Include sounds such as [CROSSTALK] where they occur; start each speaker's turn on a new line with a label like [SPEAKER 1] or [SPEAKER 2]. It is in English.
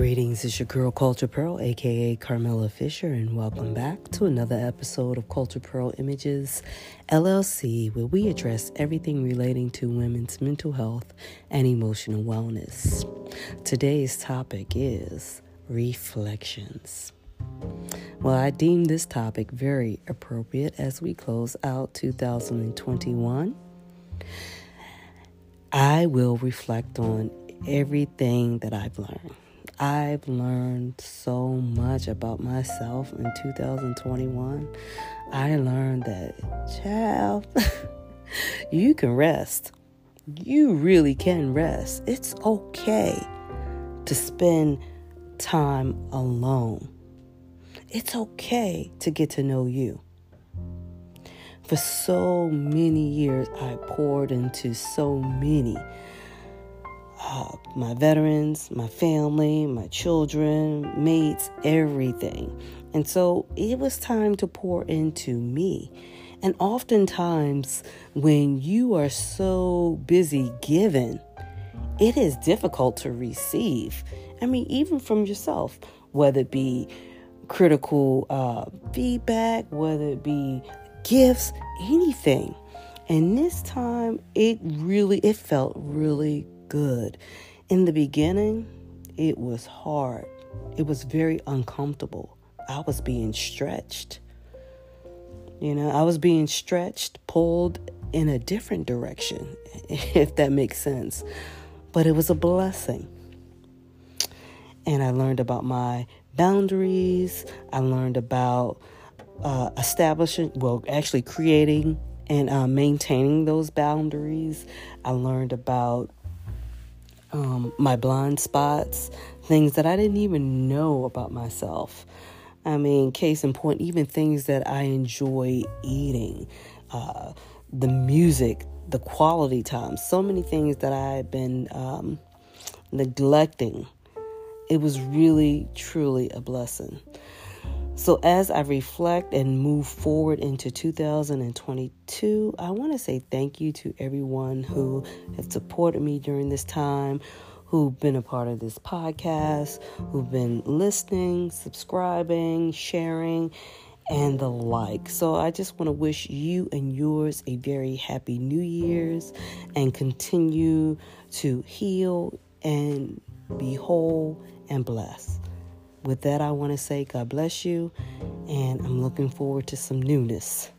[SPEAKER 1] Greetings, it's your girl Cultured Pearl, aka Carmela Fisher, and welcome back to another episode of Cultured Pearl Images LLC, where we address everything relating to women's mental health and emotional wellness. Today's topic is reflections. Well, I deem this topic very appropriate as we close out 2021. I will reflect on everything that I've learned I've learned so much about myself in 2021. I learned that, child, [LAUGHS] you can rest. You really can rest. It's okay to spend time alone. It's okay to get to know you. For so many years, I poured into so many my veterans, my family, my children, mates, everything. And so it was time to pour into me. And oftentimes, when you are so busy giving, it is difficult to receive. I mean, even from yourself, whether it be critical uh, feedback, whether it be gifts, anything. And this time, it really, it felt really good. In the beginning, it was hard. It was very uncomfortable. I was being stretched. You know, I was being stretched, pulled in a different direction, [LAUGHS] if that makes sense. But it was a blessing. And I learned about my boundaries. I learned about uh, establishing, well, actually creating and uh, maintaining those boundaries. I learned about um, my blind spots, things that I didn't even know about myself. I mean, case in point, even things that I enjoy eating, uh, the music, the quality time, so many things that I had been um, neglecting. It was really, truly a blessing. So, as I reflect and move forward into 2022, I want to say thank you to everyone who has supported me during this time, who've been a part of this podcast, who've been listening, subscribing, sharing, and the like. So, I just want to wish you and yours a very happy New Year's and continue to heal and be whole and blessed. With that, I want to say God bless you, and I'm looking forward to some newness.